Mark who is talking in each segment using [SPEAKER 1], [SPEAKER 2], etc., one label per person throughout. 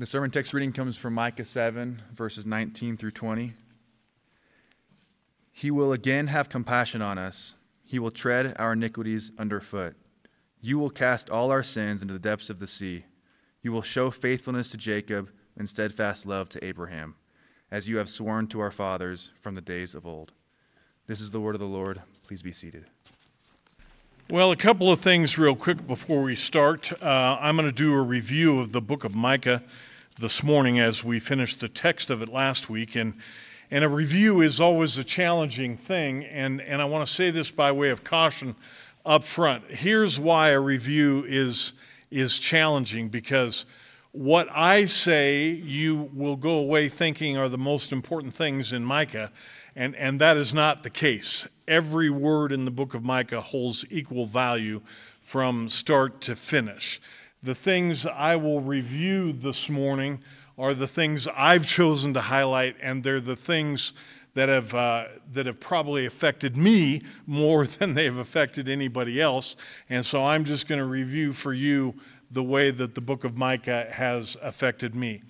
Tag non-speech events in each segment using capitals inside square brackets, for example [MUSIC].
[SPEAKER 1] The sermon text reading comes from Micah 7, verses 19 through 20. He will again have compassion on us. He will tread our iniquities underfoot. You will cast all our sins into the depths of the sea. You will show faithfulness to Jacob and steadfast love to Abraham, as you have sworn to our fathers from the days of old. This is the word of the Lord. Please be seated.
[SPEAKER 2] Well, a couple of things real quick before we start. Uh, I'm going to do a review of the book of Micah this morning as we finished the text of it last week. And, and a review is always a challenging thing. And, and I want to say this by way of caution up front. Here's why a review is, is challenging because what I say you will go away thinking are the most important things in Micah. And, and that is not the case. Every word in the book of Micah holds equal value from start to finish. The things I will review this morning are the things I've chosen to highlight, and they're the things that have, uh, that have probably affected me more [LAUGHS] than they've affected anybody else. And so I'm just going to review for you the way that the book of Micah has affected me.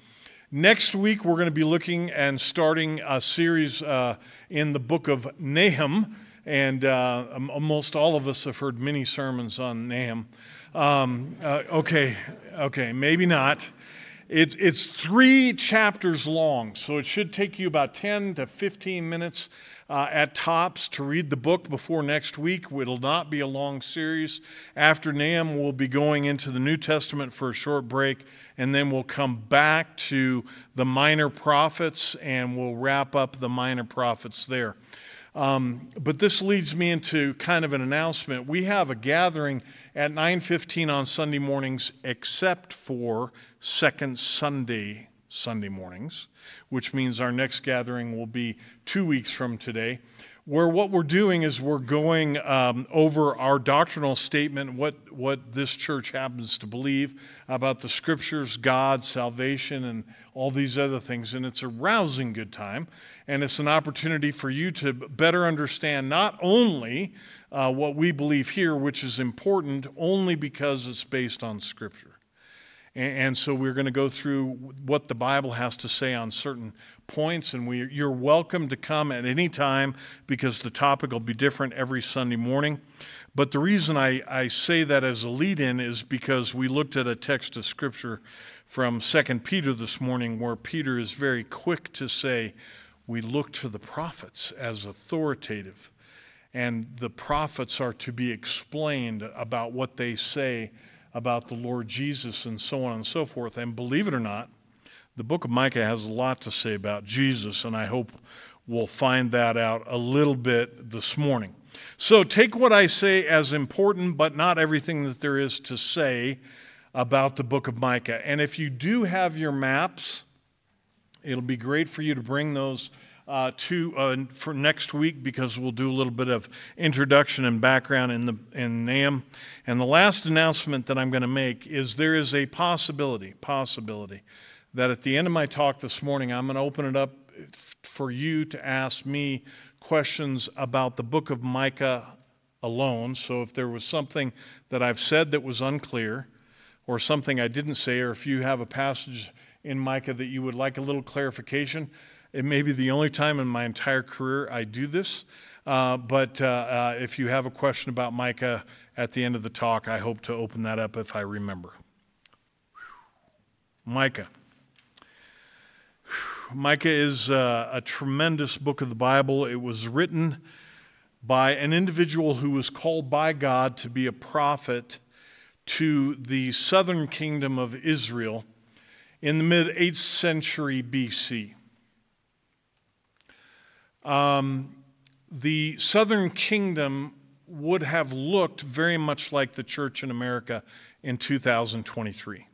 [SPEAKER 2] Next week, we're going to be looking and starting a series uh, in the book of Nahum. And uh, almost all of us have heard many sermons on Nahum. Um, uh, okay, okay, maybe not. It's, it's three chapters long, so it should take you about 10 to 15 minutes uh, at tops to read the book before next week. It'll not be a long series. After Nahum, we'll be going into the New Testament for a short break and then we'll come back to the minor prophets and we'll wrap up the minor prophets there. Um, but this leads me into kind of an announcement. We have a gathering at 9:15 on Sunday mornings, except for second Sunday Sunday mornings, which means our next gathering will be two weeks from today where what we're doing is we're going um, over our doctrinal statement, what, what this church happens to believe about the scriptures, God, salvation, and all these other things. And it's a rousing good time. And it's an opportunity for you to better understand not only uh, what we believe here, which is important only because it's based on scripture. And, so we're going to go through what the Bible has to say on certain points, and we, you're welcome to come at any time because the topic will be different every Sunday morning. But the reason I, I say that as a lead in is because we looked at a text of Scripture from 2 Peter this morning where Peter is very quick to say, We look to the prophets as authoritative, and the prophets are to be explained about what they say about the Lord Jesus and so on and so forth. And believe it or not, the book of Micah has a lot to say about Jesus, and I hope we'll find that out a little bit this morning. So take what I say as important, but not everything that there is to say about the book of Micah. And if you do have your maps, it'll be great for you to bring those uh, to uh, for next week because we'll do a little bit of introduction and background in the in Nahum. And the last announcement that I'm going to make is there is a possibility possibility that at the end of my talk this morning I'm going to open it up for you to ask me questions about the book of Micah alone. So if there was something that I've said that was unclear, or something I didn't say, or if you have a passage in Micah that you would like a little clarification, it may be the only time in my entire career I do this. Uh, but uh, uh, if you have a question about Micah at the end of the talk, I hope to open that up if I remember. Micah. Micah is uh, a tremendous book of the Bible. It was written by an individual who was called by God to be a prophet to the southern kingdom of Israel in the mid 8th century BC. Um, the southern kingdom would have looked very much like the church in America in 2023.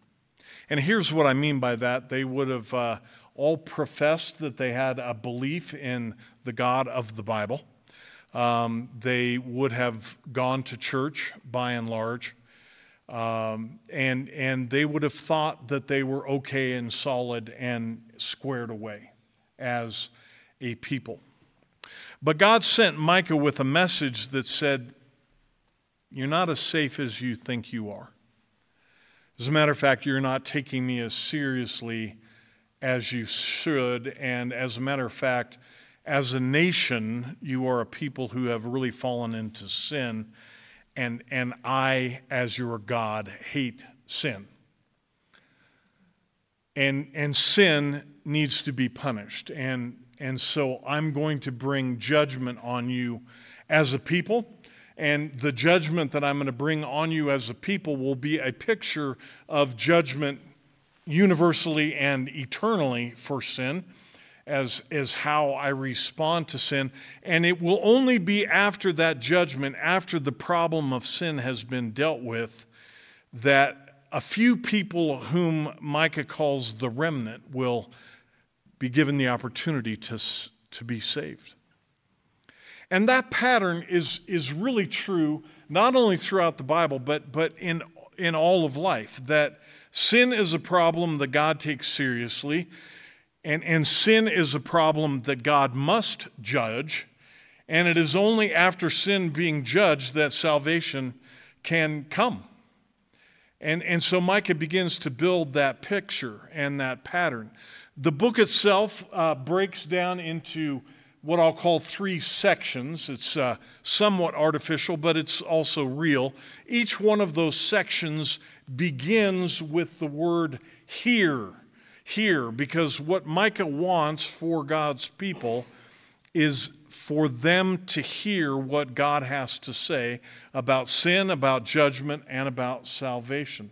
[SPEAKER 2] And here's what I mean by that they would have uh, all professed that they had a belief in the God of the Bible. Um, they would have gone to church by and large. Um, and, and they would have thought that they were okay and solid and squared away as a people. But God sent Micah with a message that said, You're not as safe as you think you are. As a matter of fact, you're not taking me as seriously as you should. And as a matter of fact, as a nation, you are a people who have really fallen into sin. And, and I, as your God, hate sin. And, and sin needs to be punished. And, and so I'm going to bring judgment on you as a people and the judgment that I'm going to bring on you as a people will be a picture of judgment universally and eternally for sin, as, as how I respond to sin. And it will only be after that judgment, after the problem of sin has been dealt with, that a few people whom Micah calls the remnant will be given the opportunity to, to be saved. And that pattern is, is really true not only throughout the Bible, but, but in, in all of life. That sin is a problem that God takes seriously, and, and sin is a problem that God must judge. And it is only after sin being judged that salvation can come. And, and so Micah begins to build that picture and that pattern. The book itself uh, breaks down into what I'll call three sections. It's uh, somewhat artificial, but it's also real. Each one of those sections begins with the word hear, hear, because what Micah wants for God's people is for them to hear what God has to say about sin, about judgment, and about salvation.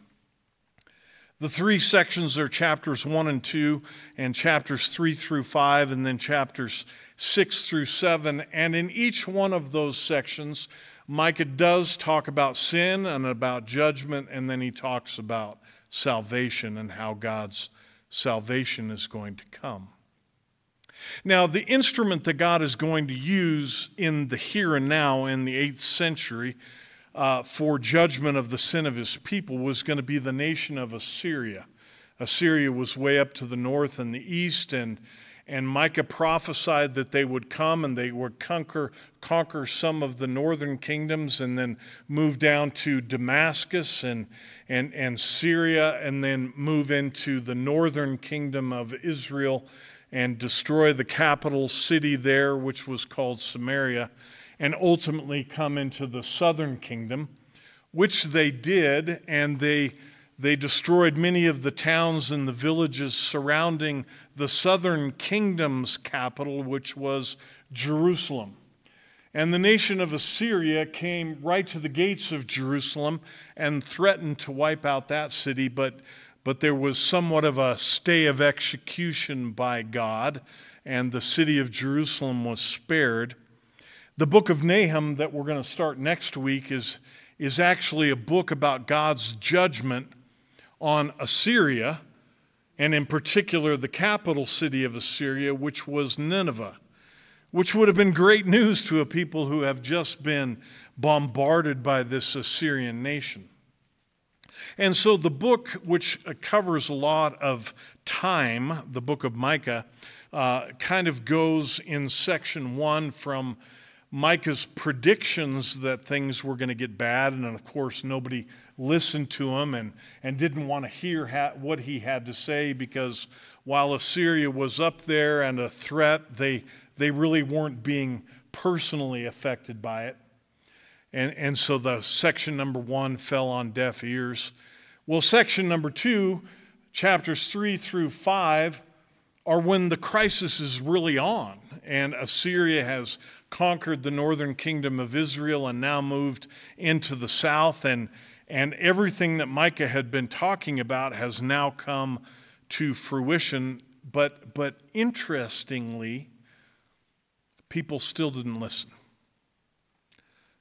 [SPEAKER 2] The three sections are chapters 1 and 2, and chapters 3 through 5, and then chapters 6 through 7. And in each one of those sections, Micah does talk about sin and about judgment, and then he talks about salvation and how God's salvation is going to come. Now, the instrument that God is going to use in the here and now in the 8th century uh, for judgment of the sin of his people was going to be the nation of Assyria. Assyria was way up to the north and the east, and, and Micah prophesied that they would come and they would conquer, conquer some of the northern kingdoms and then move down to Damascus and, and, and Syria, and then move into the northern kingdom of Israel and destroy the capital city there, which was called Samaria and ultimately come into the southern kingdom, which they did, and they, they destroyed many of the towns and the villages surrounding the southern kingdom's capital, which was Jerusalem. And the nation of Assyria came right to the gates of Jerusalem and threatened to wipe out that city, but, but there was somewhat of a stay of execution by God, and the city of Jerusalem was spared. The book of Nahum that we're going to start next week is, is actually a book about God's judgment on Assyria, and in particular the capital city of Assyria, which was Nineveh, which would have been great news to a people who have just been bombarded by this Assyrian nation. And so the book, which covers a lot of time, the book of Micah, uh, kind of goes in section one from Micah's predictions that things were going to get bad, and of course, nobody listened to him and, and didn't want to hear ha- what he had to say because while Assyria was up there and a threat, they, they really weren't being personally affected by it. And, and so the section number one fell on deaf ears. Well, section number two, chapters three through five, are when the crisis is really on and Assyria has conquered the northern kingdom of Israel and now moved into the south. And, and everything that Micah had been talking about has now come to fruition. But, but interestingly, people still didn't listen.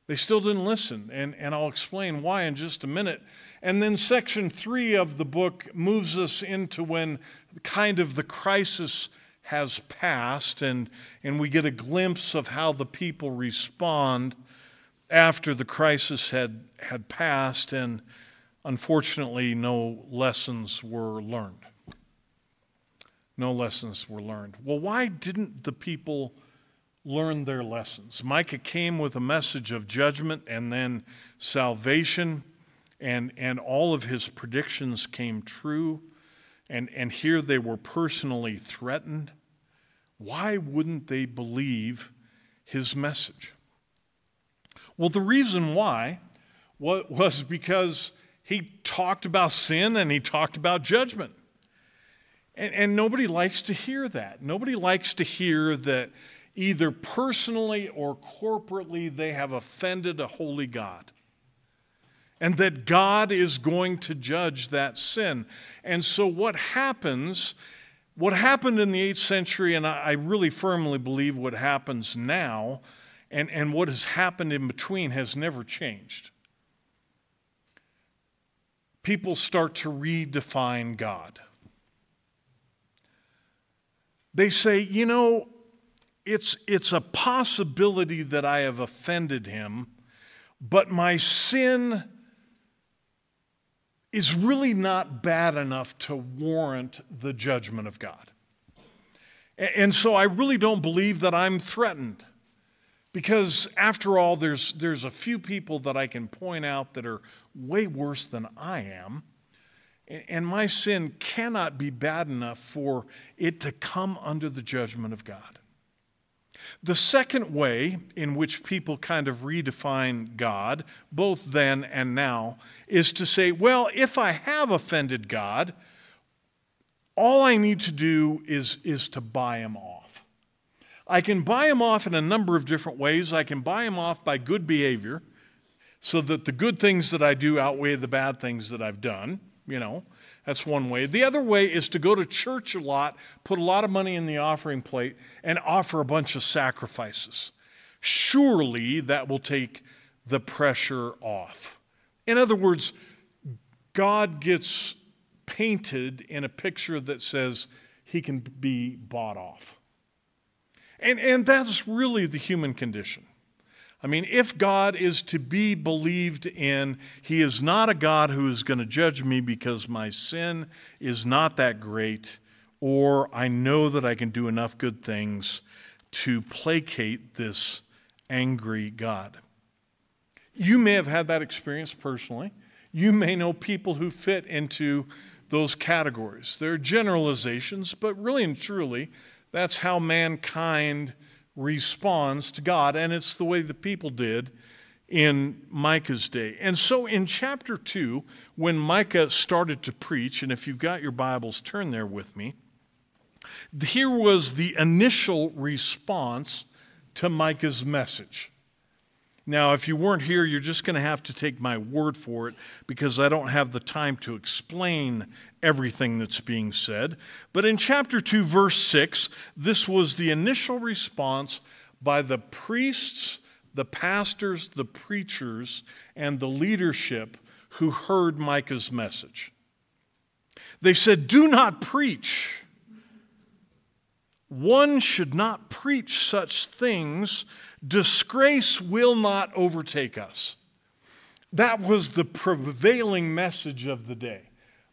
[SPEAKER 2] They still didn't listen, and, and I'll explain why in just a minute. And then section three of the book moves us into when kind of the crisis has passed, and, and we get a glimpse of how the people respond after the crisis had, had passed, and unfortunately, no lessons were learned. No lessons were learned. Well, why didn't the people learn their lessons? Micah came with a message of judgment and then salvation, and, and all of his predictions came true, and, and here they were personally threatened, why wouldn't they believe his message? Well, the reason why was because he talked about sin and he talked about judgment. And, and, nobody likes to hear that. Nobody likes to hear that either personally or corporately they have offended a holy God. And that God is going to judge that sin. And so, what happens, what happened in the 8th century, and I really firmly believe what happens now, and, and what has happened in between has never changed. People start to redefine God. They say, you know, it's, it's a possibility that I have offended him, but my sin is really not bad enough to warrant the judgment of God. And so I really don't believe that I'm threatened. Because after all, there's, there's a few people that I can point out that are way worse than I am. And my sin cannot be bad enough for it to come under the judgment of God. The second way in which people kind of redefine God, both then and now, is to say, well, if I have offended God, all I need to do is, is to buy him off. I can buy him off in a number of different ways. I can buy him off by good behavior so that the good things that I do outweigh the bad things that I've done. You know, that's one way. The other way is to go to church a lot, put a lot of money in the offering plate, and offer a bunch of sacrifices. Surely that will take the pressure off. In other words, God gets painted in a picture that says he can be bought off. And, and that's really the human condition. I mean, if God is to be believed in, He is not a God who is going to judge me because my sin is not that great, or I know that I can do enough good things to placate this angry God. You may have had that experience personally. You may know people who fit into those categories. They're generalizations, but really and truly, that's how mankind responds to God, and it's the way the people did in Micah's day. And so in chapter 2, when Micah started to preach, and if you've got your Bibles, turn there with me, here was the initial response to Micah's message. Now, if you weren't here, you're just going to have to take my word for it because I don't have the time to explain everything that's being said. But in chapter 2, verse 6, this was the initial response by the priests, the pastors, the preachers, and the leadership who heard Micah's message. They said, Do not preach. One should not preach such things disgrace will not overtake us. That was the prevailing message of the day.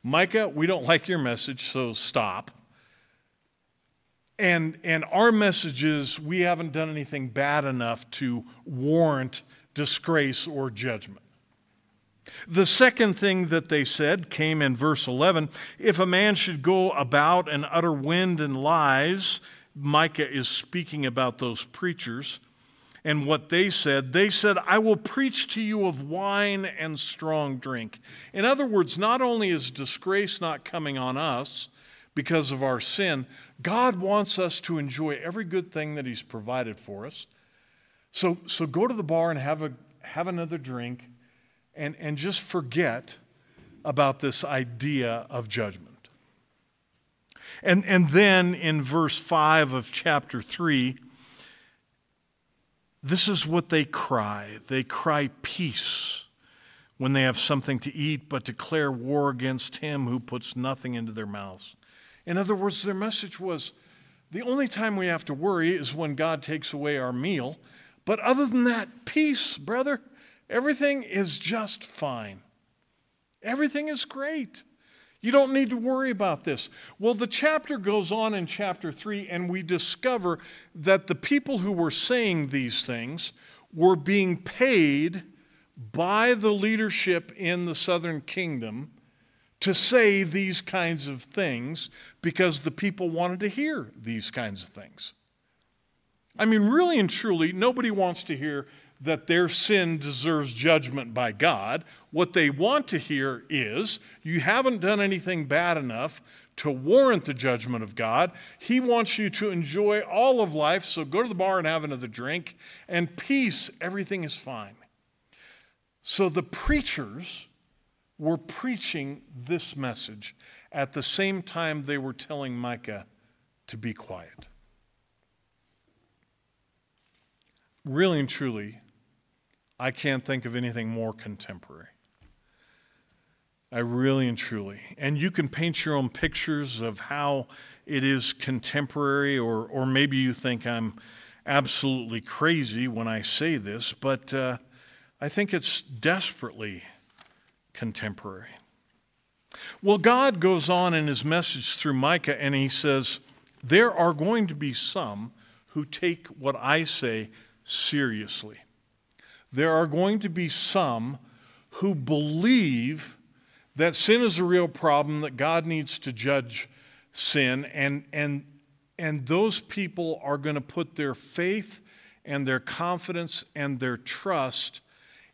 [SPEAKER 2] Micah, we don't like your message, so stop. And, and our message is we haven't done anything bad enough to warrant disgrace or judgment. The second thing that they said came in verse 11 if a man should go about and utter wind and lies, Micah is speaking about those preachers and what they said. They said, I will preach to you of wine and strong drink. In other words, not only is disgrace not coming on us because of our sin, God wants us to enjoy every good thing that He's provided for us. So, so go to the bar and have, a, have another drink and, and just forget about this idea of judgment. And, and then in verse 5 of chapter 3, this is what they cry. They cry peace when they have something to eat, but declare war against him who puts nothing into their mouths. In other words, their message was the only time we have to worry is when God takes away our meal. But other than that, peace, brother. Everything is just fine. Everything is great. You don't need to worry about this. Well, the chapter goes on in chapter 3, and we discover that the people who were saying these things were being paid by the leadership in the southern kingdom to say these kinds of things because the people wanted to hear these kinds of things. I mean, really and truly, nobody wants to hear that their sin deserves judgment by God. What they want to hear is, you haven't done anything bad enough to warrant the judgment of God. He wants you to enjoy all of life, so go to the bar and have another drink, and peace, everything is fine. So the preachers were preaching this message at the same time they were telling Micah to be quiet. Really and truly, I can't think of anything more contemporary. I really and truly. And you can paint your own pictures of how it is contemporary, or, or maybe you think I'm absolutely crazy when I say this, but uh, I think it's desperately contemporary. Well, God goes on in his message through Micah and he says, There are going to be some who take what I say seriously. There are going to be some who believe that sin is a real problem, that God needs to judge sin, and, and, and those people are going to put their faith and their confidence and their trust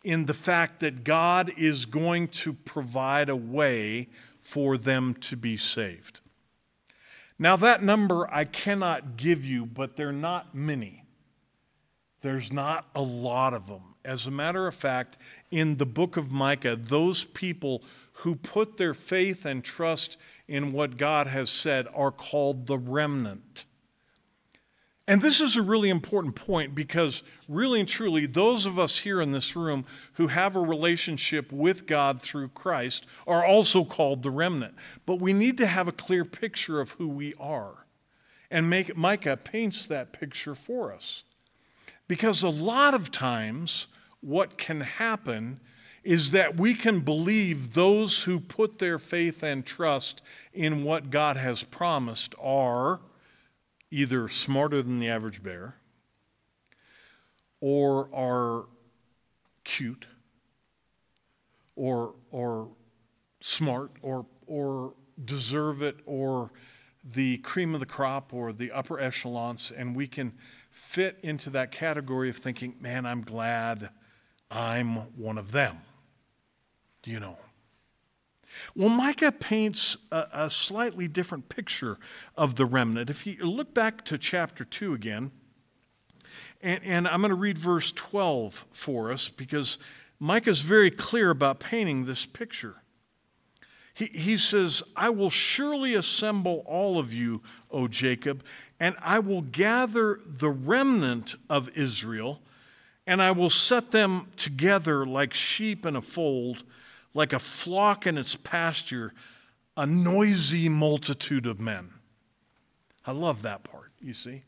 [SPEAKER 2] in the fact that God is going to provide a way for them to be saved. Now, that number I cannot give you, but they're not many. There's not a lot of them. As a matter of fact, in the book of Micah, those people who put their faith and trust in what God has said are called the remnant. And this is a really important point because, really and truly, those of us here in this room who have a relationship with God through Christ are also called the remnant. But we need to have a clear picture of who we are. And Micah paints that picture for us. Because a lot of times, what can happen is that we can believe those who put their faith and trust in what God has promised are either smarter than the average bear or are cute or, or smart or, or deserve it or the cream of the crop or the upper echelons, and we can fit into that category of thinking, man, I'm glad I'm one of them. Do you know? Well, Micah paints a, a, slightly different picture of the remnant. If you look back to chapter 2 again, and, and I'm going to read verse 12 for us because Micah is very clear about painting this picture. He, he says, I will surely assemble all of you, O Jacob, and I will gather the remnant of Israel, and I will set them together like sheep in a fold like a flock in its pasture, a noisy multitude of men. I love that part, you see.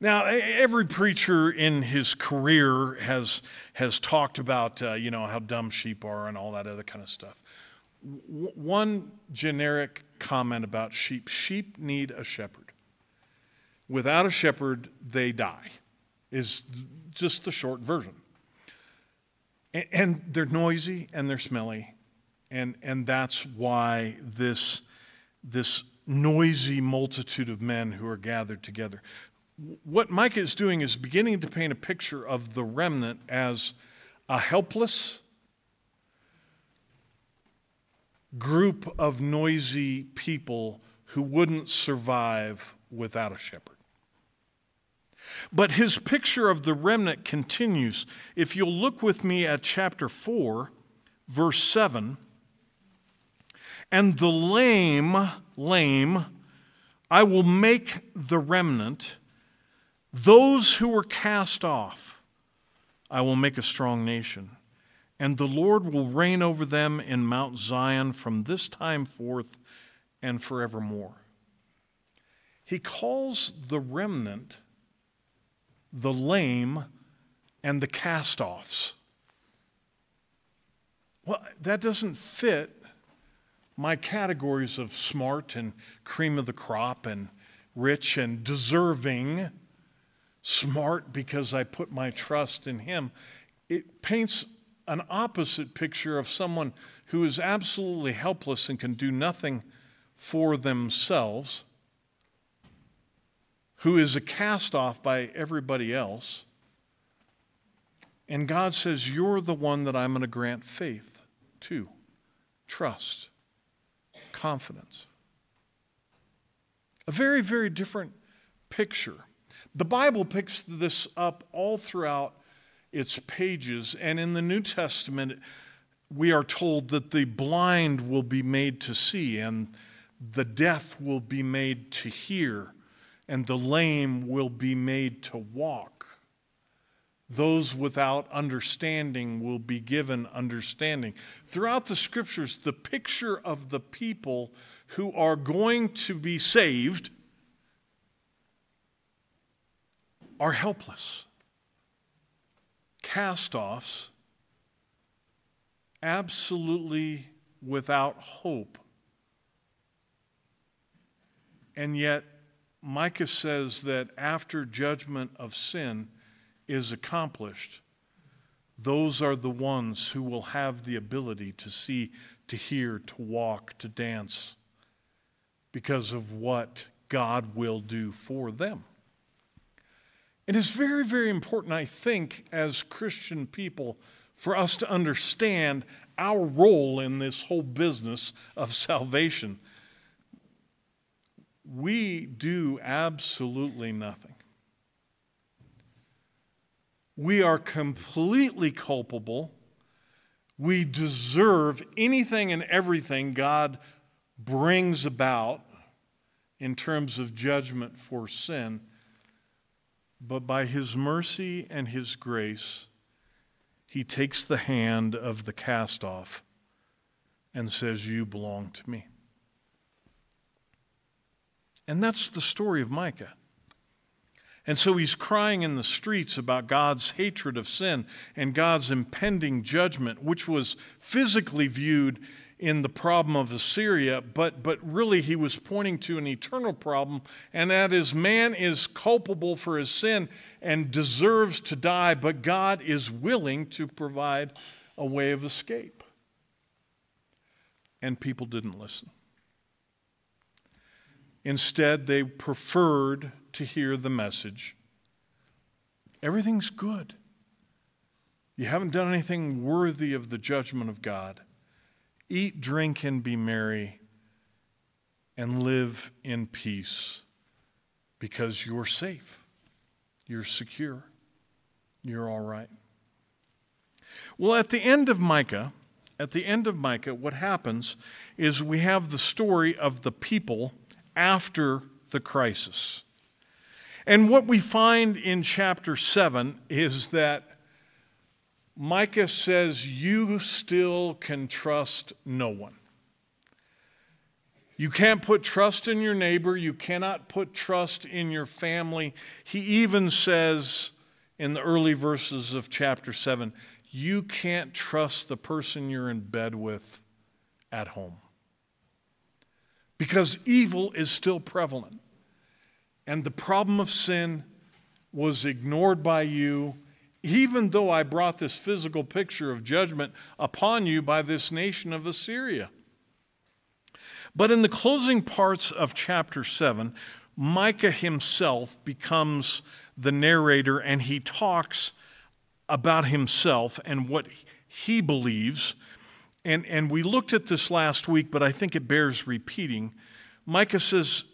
[SPEAKER 2] Now, every preacher in his career has, has talked about, uh, you know, how dumb sheep are and all that other kind of stuff. W- one generic comment about sheep sheep need a shepherd. Without a shepherd, they die, is just the short version. And, and they're noisy and they're smelly. And, and that's why this, this noisy multitude of men who are gathered together. What Micah is doing is beginning to paint a picture of the remnant as a helpless group of noisy people who wouldn't survive without a shepherd. But his picture of the remnant continues. If you'll look with me at chapter 4, verse 7, and the lame, lame, I will make the remnant, those who were cast off, I will make a strong nation. And the Lord will reign over them in Mount Zion from this time forth and forevermore. He calls the remnant the lame, and the cast offs. Well, that doesn't fit my categories of smart and cream of the crop and rich and deserving. Smart because I put my trust in Him. It paints an opposite picture of someone who is absolutely helpless and can do nothing for themselves, who is a cast off by everybody else. And God says, You're the one that I'm going to grant faith to, trust, confidence. A very, very different picture. The Bible picks this up all throughout its pages, and in the New Testament, we are told that the blind will be made to see, and the deaf will be made to hear, and the lame will be made to walk. Those without understanding will be given understanding. Throughout the scriptures, the picture of the people who are going to be saved are helpless, cast offs, absolutely without hope. And yet, Micah says that after judgment of sin is accomplished, those are the ones who will have the ability to see, to hear, to walk, to dance because of what God will do for them. It is very, very important, I think, as Christian people, for us to understand our role in this whole business of salvation. We do absolutely nothing. We are completely culpable. We deserve anything and everything God brings about in terms of judgment for sin. But by his mercy and his grace, he takes the hand of the cast off and says, You belong to me. And that's the story of Micah. And so he's crying in the streets about God's hatred of sin and God's impending judgment, which was physically viewed in the problem of Assyria, but, but really he was pointing to an eternal problem, and that is man is culpable for his sin and deserves to die, but God is willing to provide a way of escape. And people didn't listen. Instead, they preferred to hear the message everything's good. You haven't done anything worthy of the judgment of God. Eat, drink, and be merry, and live in peace because you're safe, you're secure, you're all right. Well, at the end of Micah, at the end of Micah, what happens is we have the story of the people after the crisis. And what we find in chapter 7 is that Micah says, You still can trust no one. You can't put trust in your neighbor. You cannot put trust in your family. He even says in the early verses of chapter 7 you can't trust the person you're in bed with at home because evil is still prevalent. And the problem of sin was ignored by you even though I brought this physical picture of judgment upon you by this nation of Assyria. But in the closing parts of chapter 7, Micah himself becomes the narrator and he talks about himself and what he believes. And, and we looked at this last week, but I think it bears repeating. Micah says,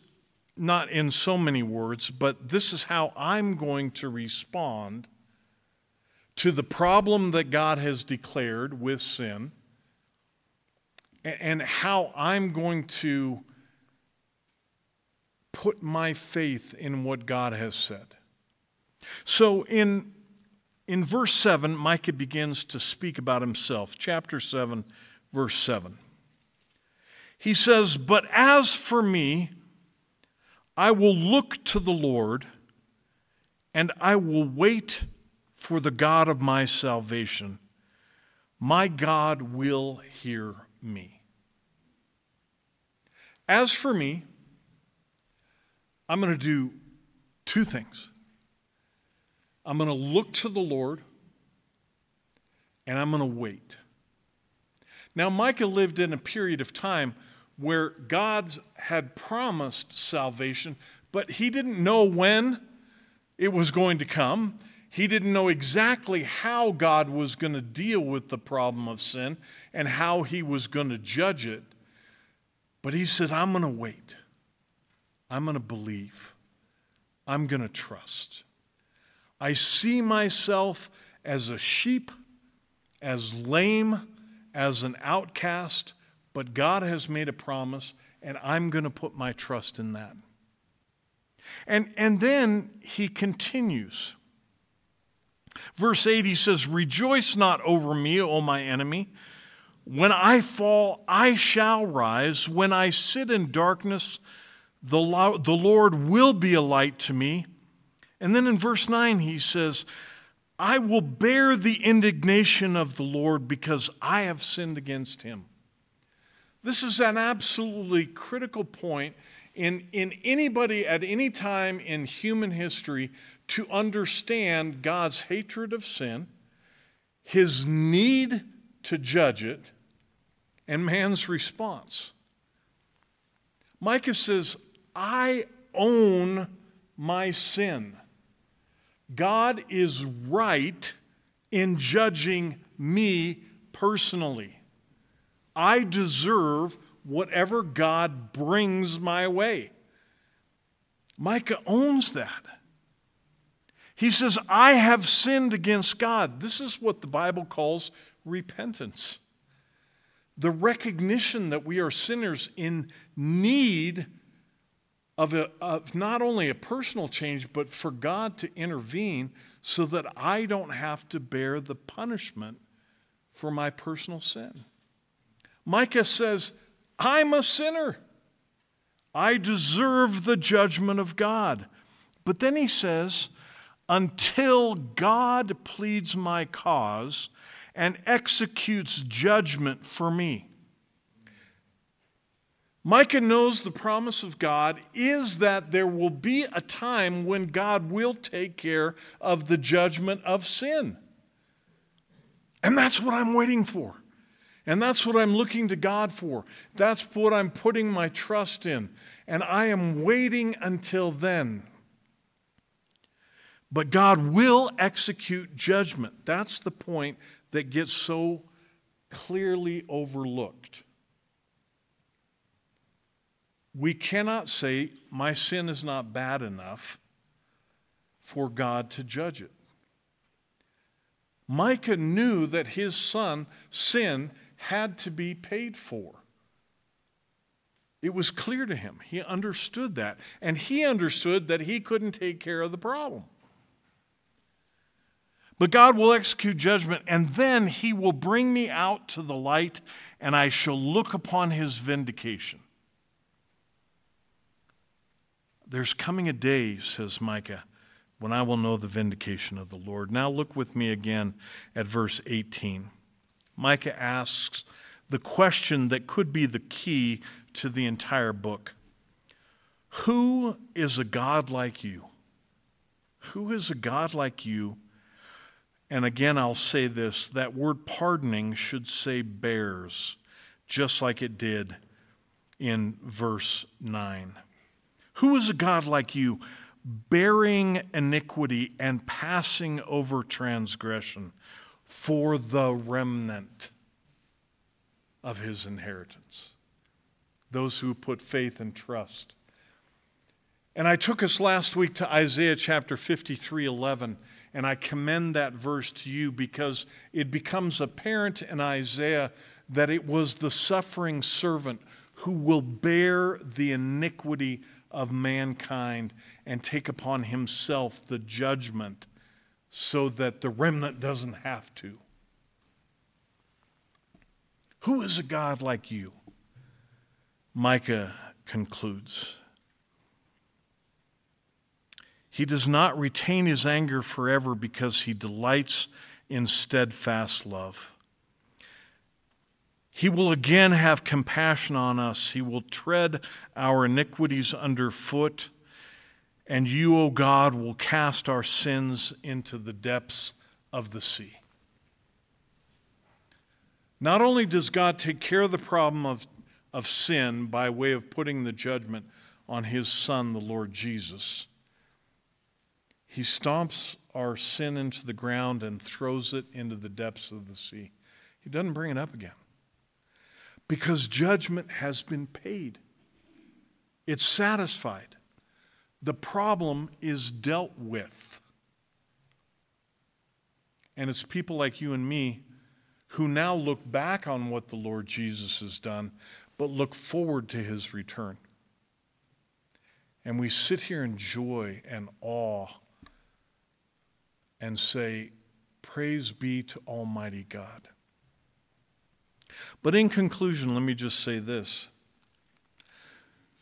[SPEAKER 2] not in so many words, but this is how I'm going to respond to the problem that God has declared with sin and how I'm going to put my faith in what God has said. So in, in verse 7, Micah begins to speak about himself. Chapter 7, verse 7. He says, But as for me, I will look to the Lord, and I will wait for the God of my salvation. My God will hear me. As for me, I'm going to do two things. I'm going to look to the Lord, and I'm going to wait. Now, Micah lived in a period of time where God had promised salvation, but he didn't know when it was going to come. He didn't know exactly how God was going to deal with the problem of sin and how he was going to judge it. But he said, I'm going to wait. I'm going to believe. I'm going to trust. I see myself as a sheep, as lame, as an outcast, but God has made a promise, and I'm going to put my trust in that. And, and then he continues. Verse 8, he says, Rejoice not over me, O my enemy. When I fall, I shall rise. When I sit in darkness, the, the Lord will be a light to me. And then in verse 9, he says, I will bear the indignation of the Lord because I have sinned against him. This is an absolutely critical point in, in anybody at any time in human history to understand God's hatred of sin, his need to judge it, and man's response. Micah says, I own my sin. God is right in judging me personally. I deserve whatever God brings my way. Micah owns that. He says, I have sinned against God. This is what the Bible calls repentance. The recognition that we are sinners in need of, a, of not only a personal change, but for God to intervene so that I don't have to bear the punishment for my personal sin. Micah says, I'm a sinner. I deserve the judgment of God. But then he says, until God pleads my cause and executes judgment for me. Micah knows the promise of God is that there will be a time when God will take care of the judgment of sin. And that's what I'm waiting for. And that's what I'm looking to God for. That's what I'm putting my trust in. And I am waiting until then. But God will execute judgment. That's the point that gets so clearly overlooked. We cannot say, My sin is not bad enough for God to judge it. Micah knew that his son, sin, had to be paid for. It was clear to him. He understood that. And he understood that he couldn't take care of the problem. But God will execute judgment, and then he will bring me out to the light, and I shall look upon his vindication. There's coming a day, says Micah, when I will know the vindication of the Lord. Now look with me again at verse 18. Micah asks the question that could be the key to the entire book Who is a God like you? Who is a God like you? And again, I'll say this that word pardoning should say bears, just like it did in verse 9. Who is a God like you, bearing iniquity and passing over transgression for the remnant of his inheritance? Those who put faith and trust. And I took us last week to Isaiah chapter 53 11, and I commend that verse to you because it becomes apparent in Isaiah that it was the suffering servant who will bear the iniquity of mankind and take upon himself the judgment so that the remnant doesn't have to. Who is a God like you? Micah concludes. He does not retain his anger forever because he delights in steadfast love. He will again have compassion on us. He will tread our iniquities underfoot. And you, O God, will cast our sins into the depths of the sea. Not only does God take care of the problem of, of sin by way of putting the judgment on his Son, the Lord Jesus, he stomps our sin into the ground and throws it into the depths of the sea. He doesn't bring it up again because judgment has been paid, it's satisfied. The problem is dealt with. And it's people like you and me who now look back on what the Lord Jesus has done, but look forward to his return. And we sit here in joy and awe and say, Praise be to Almighty God. But in conclusion, let me just say this.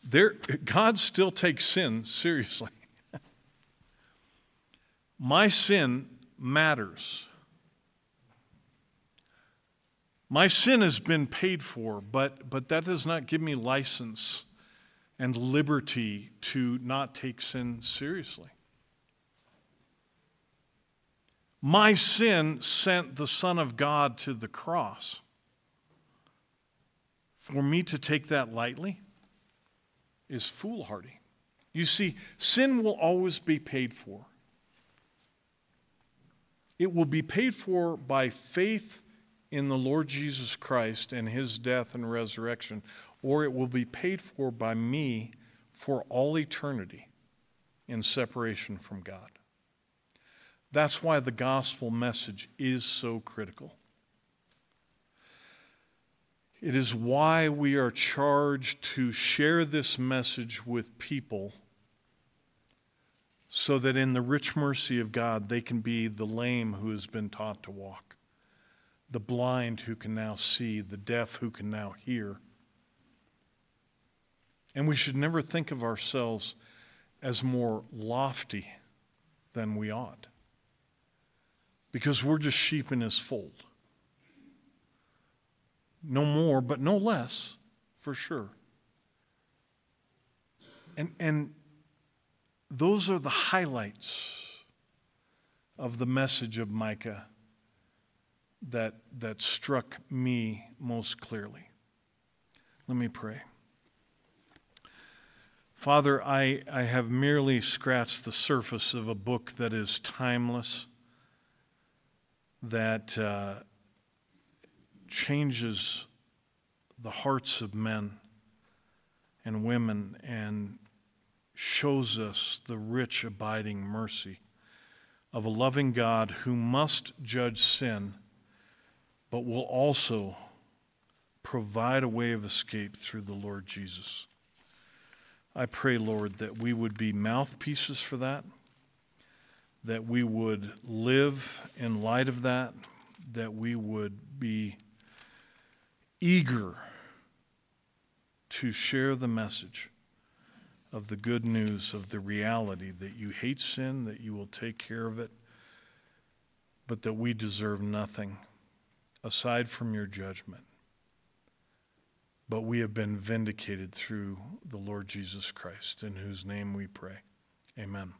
[SPEAKER 2] There, God still takes sin seriously. [LAUGHS] My sin matters. My sin has been paid for, but, but that does not give me license and liberty to not take sin seriously. My sin sent the Son of God to the cross. For me to take that lightly is foolhardy. You see, sin will always be paid for. It will be paid for by faith in the Lord Jesus Christ and his death and resurrection, or it will be paid for by me for all eternity in separation from God. That's why the gospel message is so critical. It is why we are charged to share this message with people so that in the rich mercy of God they can be the lame who has been taught to walk, the blind who can now see, the deaf who can now hear. And we should never think of ourselves as more lofty than we ought because we're just sheep in his fold. No more, but no less, for sure. And, and those are the highlights of the message of Micah that, that struck me most clearly. Let me pray. Father, I, I have merely scratched the surface of a book that is timeless that uh, changes the hearts of men and women and shows us the rich, abiding mercy of a loving God who must judge sin, but will also provide a way of escape through the Lord Jesus. I pray, Lord, that we would be mouthpieces for that that we would live in light of that, that we would be eager to share the message of the good news of the reality that you hate sin, that you will take care of it, but that we deserve nothing aside from your judgment. But we have been vindicated through the Lord Jesus Christ, in whose name we pray. Amen.